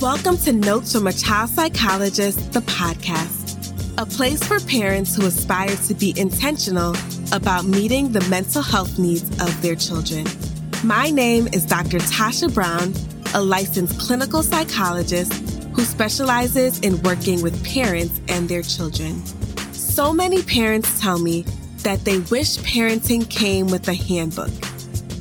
Welcome to Notes from a Child Psychologist, the podcast, a place for parents who aspire to be intentional about meeting the mental health needs of their children. My name is Dr. Tasha Brown, a licensed clinical psychologist who specializes in working with parents and their children. So many parents tell me that they wish parenting came with a handbook.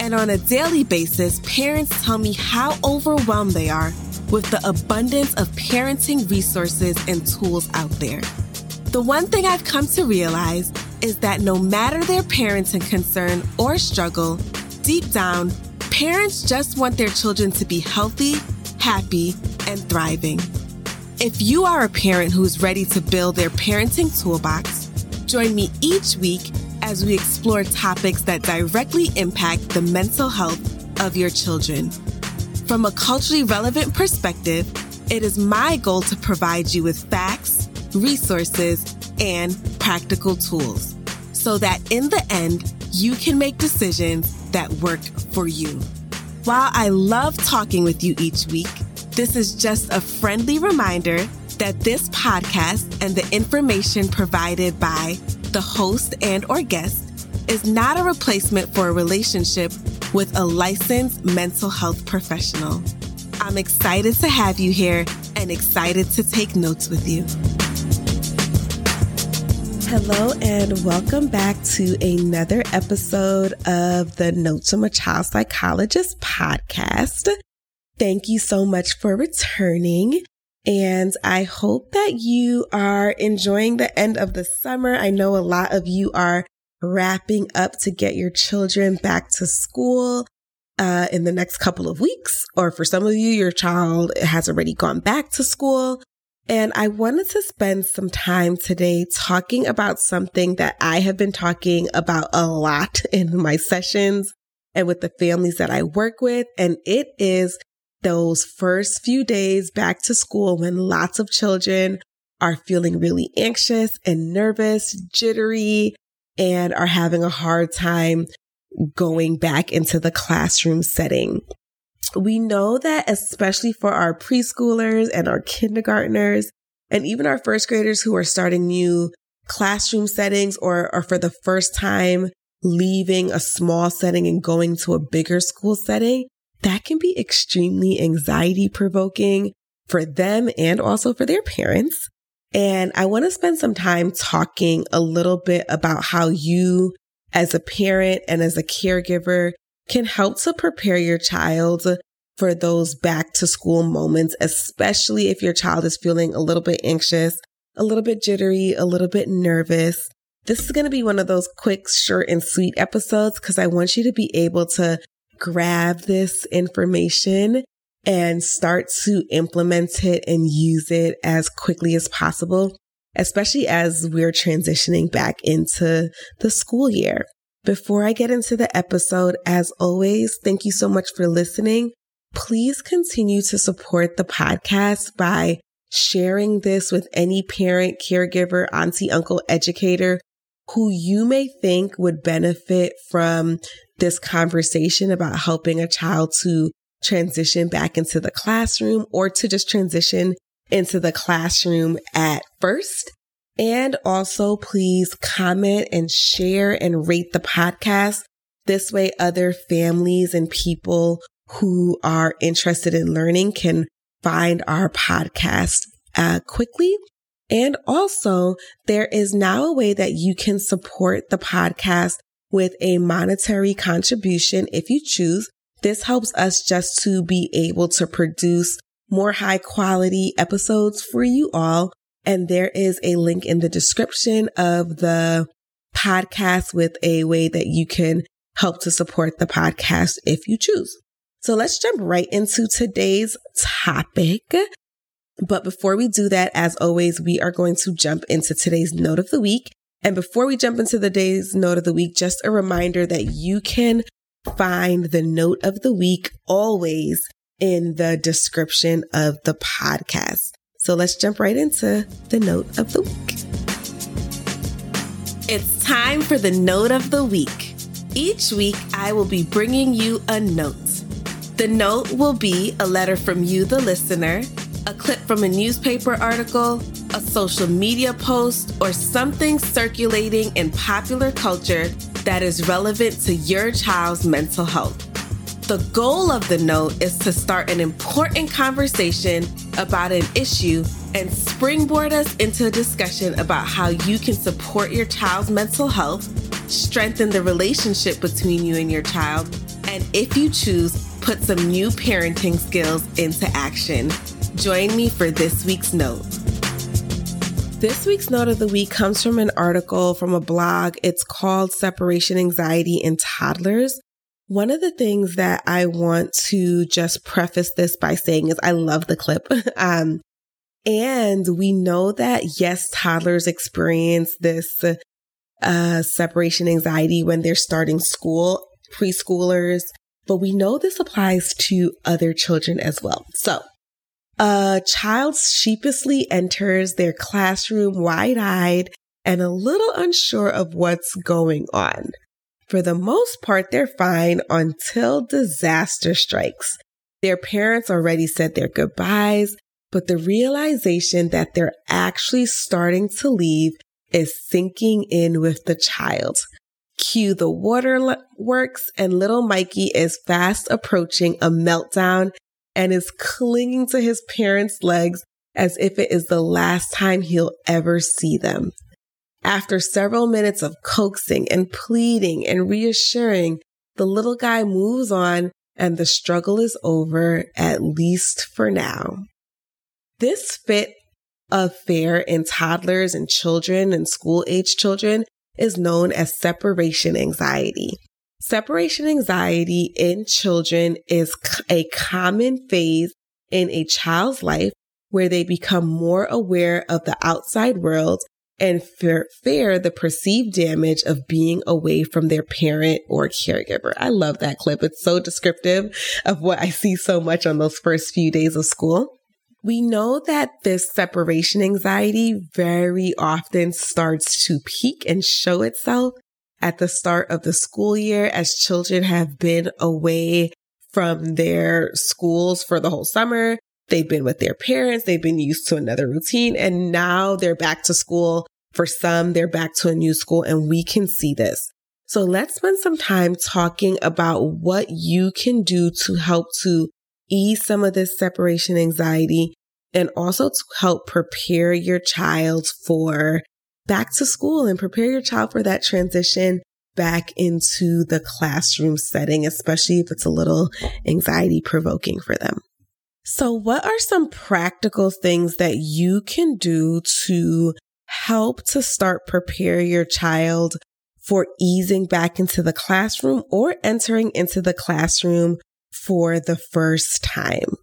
And on a daily basis, parents tell me how overwhelmed they are with the abundance of parenting resources and tools out there. The one thing I've come to realize is that no matter their parenting concern or struggle, deep down, parents just want their children to be healthy, happy, and thriving. If you are a parent who's ready to build their parenting toolbox, join me each week as we explore topics that directly impact the mental health of your children. From a culturally relevant perspective, it is my goal to provide you with facts, resources, and practical tools so that in the end, you can make decisions that work for you. While I love talking with you each week, this is just a friendly reminder that this podcast and the information provided by the host and or guest is not a replacement for a relationship with a licensed mental health professional. I'm excited to have you here and excited to take notes with you. Hello, and welcome back to another episode of the Notes from a Child Psychologist podcast. Thank you so much for returning. And I hope that you are enjoying the end of the summer. I know a lot of you are wrapping up to get your children back to school uh, in the next couple of weeks. Or for some of you, your child has already gone back to school. And I wanted to spend some time today talking about something that I have been talking about a lot in my sessions and with the families that I work with. And it is those first few days back to school when lots of children are feeling really anxious and nervous, jittery, and are having a hard time going back into the classroom setting. We know that especially for our preschoolers and our kindergartners and even our first graders who are starting new classroom settings or are for the first time leaving a small setting and going to a bigger school setting, that can be extremely anxiety provoking for them and also for their parents. And I want to spend some time talking a little bit about how you, as a parent and as a caregiver, can help to prepare your child for those back to school moments, especially if your child is feeling a little bit anxious, a little bit jittery, a little bit nervous. This is going to be one of those quick, short, and sweet episodes because I want you to be able to grab this information and start to implement it and use it as quickly as possible, especially as we're transitioning back into the school year. Before I get into the episode, as always, thank you so much for listening. Please continue to support the podcast by sharing this with any parent, caregiver, auntie, uncle, educator who you may think would benefit from this conversation about helping a child to transition back into the classroom or to just transition into the classroom at first. And also please comment and share and rate the podcast. This way other families and people who are interested in learning can find our podcast uh, quickly. And also there is now a way that you can support the podcast with a monetary contribution if you choose. This helps us just to be able to produce more high quality episodes for you all. And there is a link in the description of the podcast with a way that you can help to support the podcast if you choose. So let's jump right into today's topic. But before we do that, as always, we are going to jump into today's note of the week. And before we jump into the day's note of the week, just a reminder that you can find the note of the week always in the description of the podcast. So let's jump right into the note of the week. It's time for the note of the week. Each week, I will be bringing you a note. The note will be a letter from you, the listener, a clip from a newspaper article, a social media post, or something circulating in popular culture that is relevant to your child's mental health. The goal of the note is to start an important conversation about an issue and springboard us into a discussion about how you can support your child's mental health, strengthen the relationship between you and your child, and if you choose, put some new parenting skills into action. Join me for this week's note. This week's note of the week comes from an article from a blog. It's called Separation Anxiety in Toddlers. One of the things that I want to just preface this by saying is I love the clip. um, and we know that yes, toddlers experience this uh, separation anxiety when they're starting school, preschoolers, but we know this applies to other children as well. So a child sheepishly enters their classroom wide eyed and a little unsure of what's going on. For the most part, they're fine until disaster strikes. Their parents already said their goodbyes, but the realization that they're actually starting to leave is sinking in with the child. Cue the waterworks, and little Mikey is fast approaching a meltdown and is clinging to his parents' legs as if it is the last time he'll ever see them. After several minutes of coaxing and pleading and reassuring, the little guy moves on and the struggle is over, at least for now. This fit of fear in toddlers and children and school age children is known as separation anxiety. Separation anxiety in children is a common phase in a child's life where they become more aware of the outside world and fear, fear, the perceived damage of being away from their parent or caregiver. I love that clip. It's so descriptive of what I see so much on those first few days of school. We know that this separation anxiety very often starts to peak and show itself at the start of the school year as children have been away from their schools for the whole summer. They've been with their parents. They've been used to another routine and now they're back to school. For some, they're back to a new school and we can see this. So let's spend some time talking about what you can do to help to ease some of this separation anxiety and also to help prepare your child for back to school and prepare your child for that transition back into the classroom setting, especially if it's a little anxiety provoking for them. So what are some practical things that you can do to help to start prepare your child for easing back into the classroom or entering into the classroom for the first time?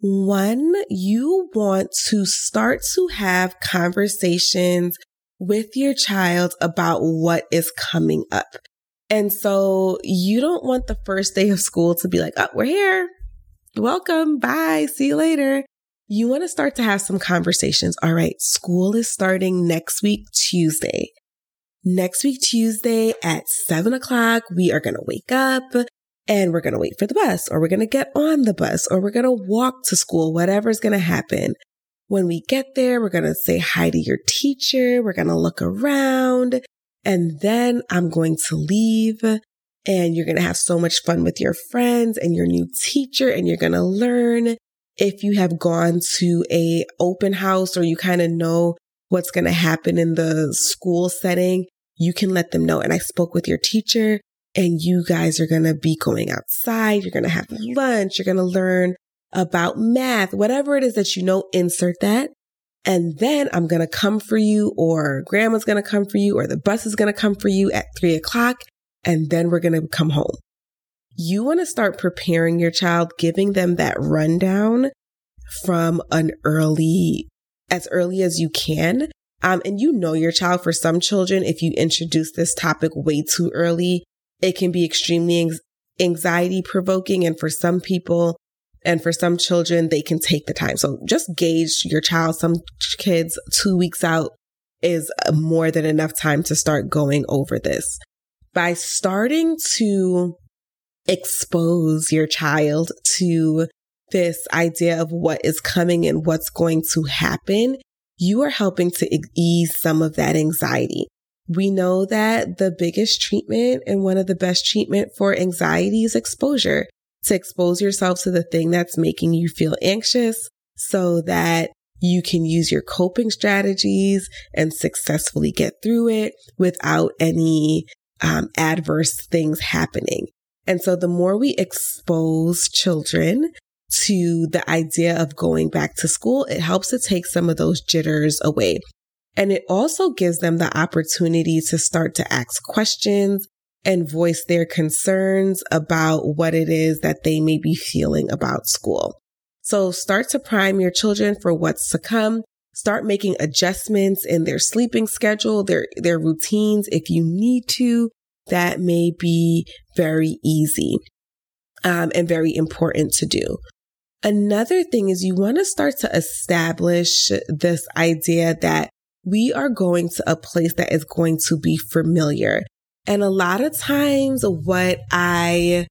One, you want to start to have conversations with your child about what is coming up. And so you don't want the first day of school to be like, oh, we're here. Welcome. Bye. See you later. You want to start to have some conversations. All right. School is starting next week, Tuesday. Next week, Tuesday at seven o'clock, we are going to wake up and we're going to wait for the bus or we're going to get on the bus or we're going to walk to school, whatever's going to happen. When we get there, we're going to say hi to your teacher. We're going to look around and then I'm going to leave and you're going to have so much fun with your friends and your new teacher and you're going to learn if you have gone to a open house or you kind of know what's going to happen in the school setting, you can let them know. And I spoke with your teacher and you guys are going to be going outside. You're going to have lunch. You're going to learn about math, whatever it is that you know, insert that. And then I'm going to come for you or grandma's going to come for you or the bus is going to come for you at three o'clock. And then we're going to come home. You want to start preparing your child, giving them that rundown from an early, as early as you can. Um, and you know your child for some children, if you introduce this topic way too early, it can be extremely anxiety provoking. And for some people, and for some children, they can take the time. So just gauge your child. Some kids, two weeks out is more than enough time to start going over this. By starting to expose your child to this idea of what is coming and what's going to happen, you are helping to ease some of that anxiety. We know that the biggest treatment and one of the best treatment for anxiety is exposure. To expose yourself to the thing that's making you feel anxious so that you can use your coping strategies and successfully get through it without any um, adverse things happening. And so the more we expose children to the idea of going back to school, it helps to take some of those jitters away. And it also gives them the opportunity to start to ask questions and voice their concerns about what it is that they may be feeling about school. So start to prime your children for what's to come. Start making adjustments in their sleeping schedule, their, their routines if you need to. That may be very easy um, and very important to do. Another thing is you want to start to establish this idea that we are going to a place that is going to be familiar. And a lot of times what I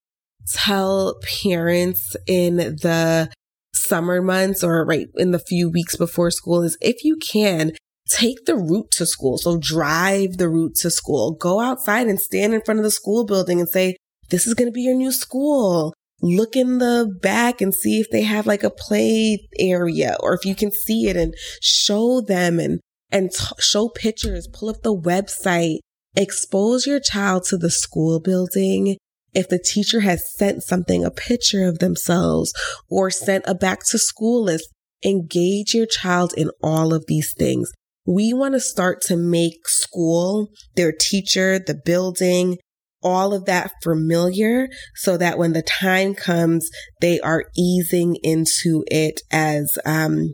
tell parents in the summer months or right in the few weeks before school is if you can take the route to school. So drive the route to school, go outside and stand in front of the school building and say, this is going to be your new school. Look in the back and see if they have like a play area or if you can see it and show them and, and t- show pictures, pull up the website, expose your child to the school building if the teacher has sent something, a picture of themselves or sent a back to school list, engage your child in all of these things. We want to start to make school, their teacher, the building, all of that familiar so that when the time comes, they are easing into it as, um,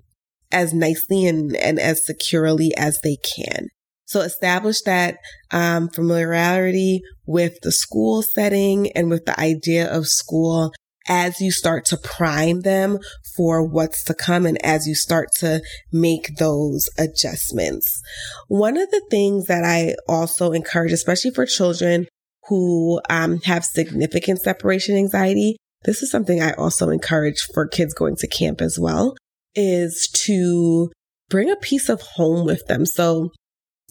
as nicely and, and as securely as they can. So establish that um, familiarity with the school setting and with the idea of school as you start to prime them for what's to come and as you start to make those adjustments. One of the things that I also encourage, especially for children who um, have significant separation anxiety, this is something I also encourage for kids going to camp as well, is to bring a piece of home with them. So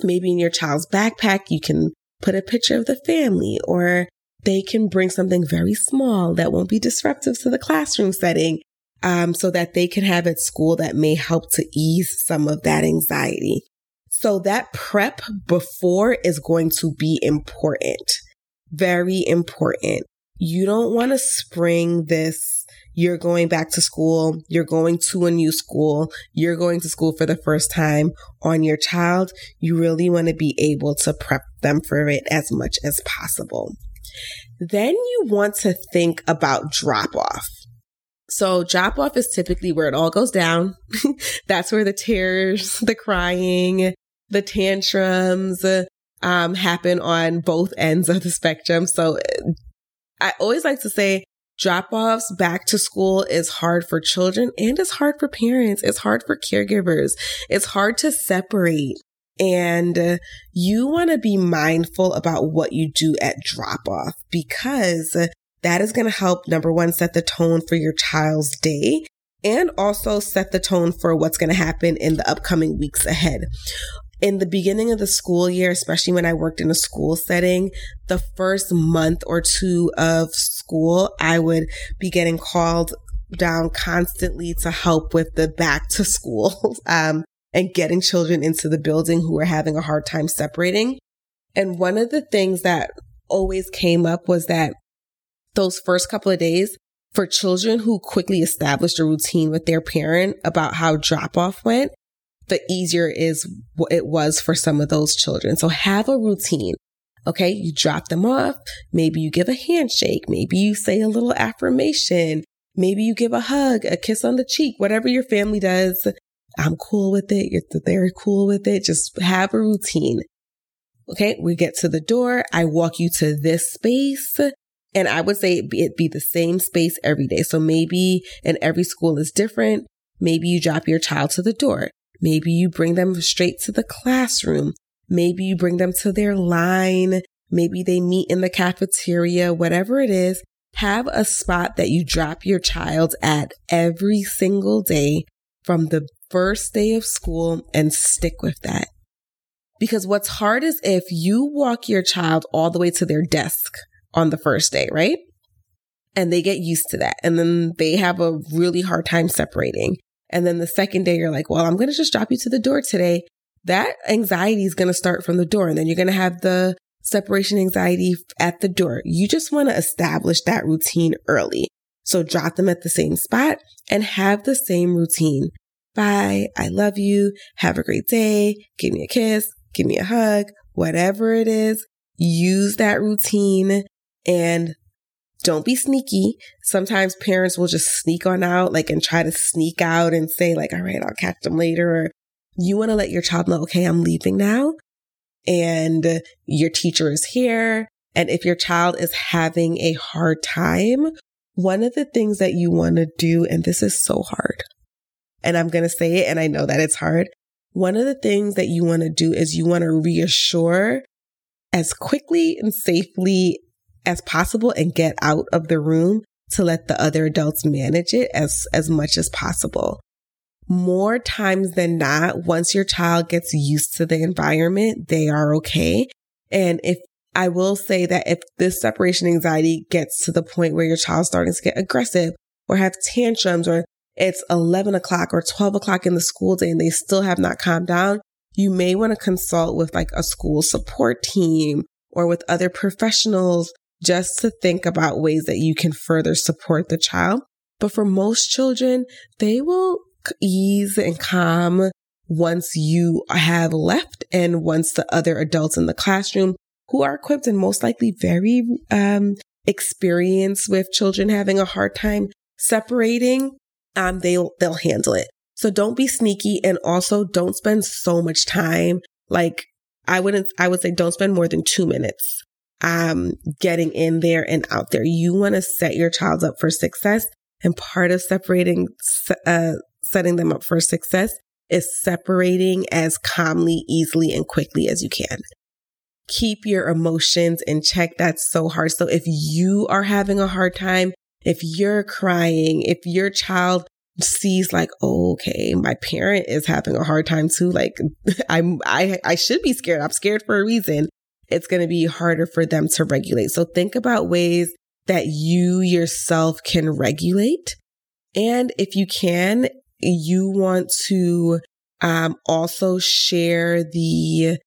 maybe in your child's backpack, you can put a picture of the family or they can bring something very small that won't be disruptive to the classroom setting um, so that they can have at school that may help to ease some of that anxiety. So that prep before is going to be important, very important. You don't want to spring this you're going back to school, you're going to a new school, you're going to school for the first time on your child, you really want to be able to prep them for it as much as possible. Then you want to think about drop off. So drop off is typically where it all goes down. That's where the tears, the crying, the tantrums um, happen on both ends of the spectrum. So I always like to say Drop offs back to school is hard for children and it's hard for parents. It's hard for caregivers. It's hard to separate. And you want to be mindful about what you do at drop off because that is going to help number one, set the tone for your child's day and also set the tone for what's going to happen in the upcoming weeks ahead in the beginning of the school year, especially when I worked in a school setting, the first month or two of school, I would be getting called down constantly to help with the back to school, um, and getting children into the building who were having a hard time separating. And one of the things that always came up was that those first couple of days for children who quickly established a routine with their parent about how drop off went, the easier is it was for some of those children. So have a routine. Okay. You drop them off. Maybe you give a handshake. Maybe you say a little affirmation. Maybe you give a hug, a kiss on the cheek, whatever your family does. I'm cool with it. Very cool with it. Just have a routine. Okay. We get to the door. I walk you to this space. And I would say it be, it be the same space every day. So maybe, and every school is different. Maybe you drop your child to the door. Maybe you bring them straight to the classroom. Maybe you bring them to their line. Maybe they meet in the cafeteria, whatever it is. have a spot that you drop your child at every single day from the first day of school and stick with that. Because what's hard is if you walk your child all the way to their desk on the first day, right? And they get used to that. And then they have a really hard time separating. And then the second day, you're like, well, I'm going to just drop you to the door today. That anxiety is going to start from the door. And then you're going to have the separation anxiety at the door. You just want to establish that routine early. So drop them at the same spot and have the same routine. Bye. I love you. Have a great day. Give me a kiss. Give me a hug. Whatever it is, use that routine and don't be sneaky. Sometimes parents will just sneak on out, like, and try to sneak out and say, like, all right, I'll catch them later. Or you want to let your child know, okay, I'm leaving now and your teacher is here. And if your child is having a hard time, one of the things that you want to do, and this is so hard, and I'm going to say it, and I know that it's hard. One of the things that you want to do is you want to reassure as quickly and safely as possible and get out of the room to let the other adults manage it as, as much as possible more times than not, once your child gets used to the environment, they are okay. And if I will say that if this separation anxiety gets to the point where your child's starting to get aggressive or have tantrums or it's 11 o'clock or 12 o'clock in the school day and they still have not calmed down, you may want to consult with like a school support team or with other professionals just to think about ways that you can further support the child. But for most children, they will ease and calm once you have left and once the other adults in the classroom who are equipped and most likely very um, experienced with children having a hard time separating, um, they'll they'll handle it. So don't be sneaky and also don't spend so much time. Like I wouldn't, I would say don't spend more than two minutes um, getting in there and out there. You want to set your child up for success. And part of separating uh, setting them up for success is separating as calmly, easily, and quickly as you can. Keep your emotions in check. That's so hard. So if you are having a hard time, if you're crying, if your child sees like, oh, okay, my parent is having a hard time too. Like I'm, I, I should be scared. I'm scared for a reason. It's going to be harder for them to regulate. So think about ways that you yourself can regulate. And if you can, you want to um, also share the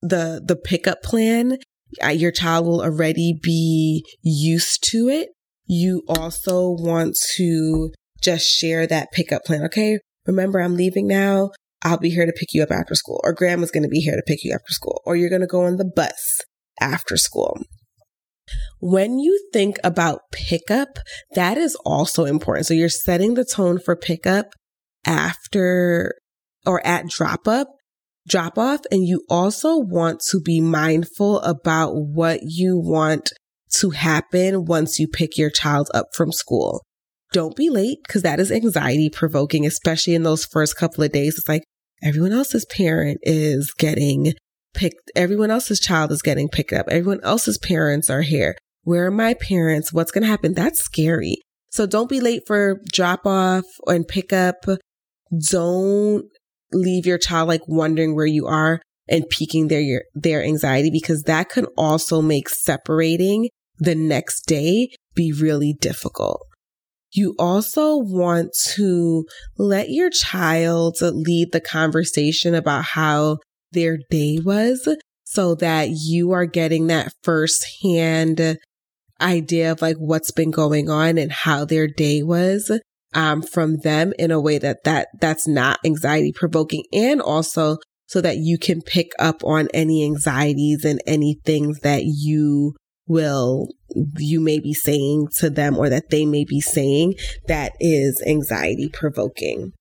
the the pickup plan. Uh, your child will already be used to it. You also want to just share that pickup plan. Okay, remember I'm leaving now. I'll be here to pick you up after school, or grandma's going to be here to pick you up after school, or you're going to go on the bus after school. When you think about pickup, that is also important. So you're setting the tone for pickup after or at drop up, drop off. And you also want to be mindful about what you want to happen once you pick your child up from school. Don't be late because that is anxiety provoking, especially in those first couple of days. It's like everyone else's parent is getting picked. Everyone else's child is getting picked up. Everyone else's parents are here. Where are my parents? What's going to happen? That's scary. So don't be late for drop off and pick up don't leave your child like wondering where you are and piquing their their anxiety because that can also make separating the next day be really difficult. You also want to let your child lead the conversation about how their day was so that you are getting that firsthand idea of like what's been going on and how their day was um, from them in a way that that that's not anxiety provoking and also so that you can pick up on any anxieties and any things that you will you may be saying to them or that they may be saying that is anxiety provoking.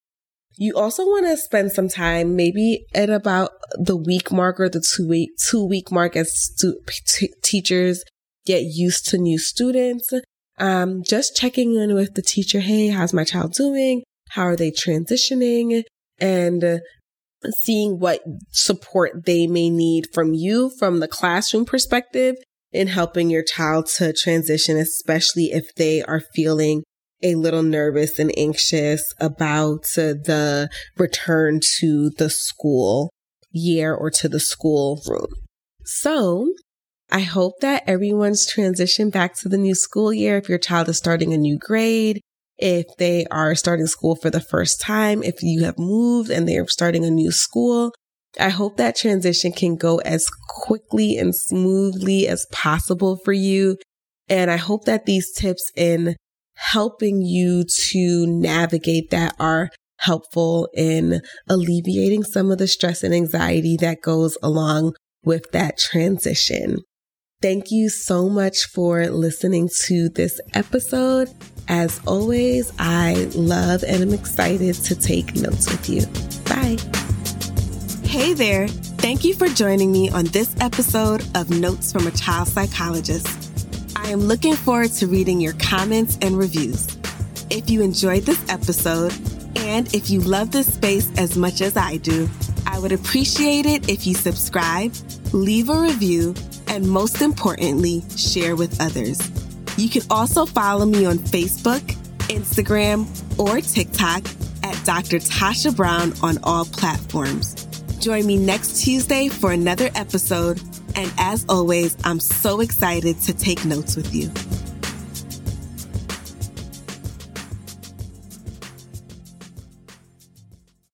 You also want to spend some time maybe at about the week mark or the two week two week mark as stu- t- teachers get used to new students um, just checking in with the teacher. Hey, how's my child doing? How are they transitioning? And seeing what support they may need from you from the classroom perspective in helping your child to transition, especially if they are feeling a little nervous and anxious about uh, the return to the school year or to the school room. So I hope that everyone's transition back to the new school year. If your child is starting a new grade, if they are starting school for the first time, if you have moved and they're starting a new school, I hope that transition can go as quickly and smoothly as possible for you. And I hope that these tips in helping you to navigate that are helpful in alleviating some of the stress and anxiety that goes along with that transition. Thank you so much for listening to this episode. As always, I love and am excited to take notes with you. Bye. Hey there. Thank you for joining me on this episode of Notes from a Child Psychologist. I am looking forward to reading your comments and reviews. If you enjoyed this episode, and if you love this space as much as I do, I would appreciate it if you subscribe, leave a review, and most importantly, share with others. You can also follow me on Facebook, Instagram, or TikTok at Dr. Tasha Brown on all platforms. Join me next Tuesday for another episode. And as always, I'm so excited to take notes with you.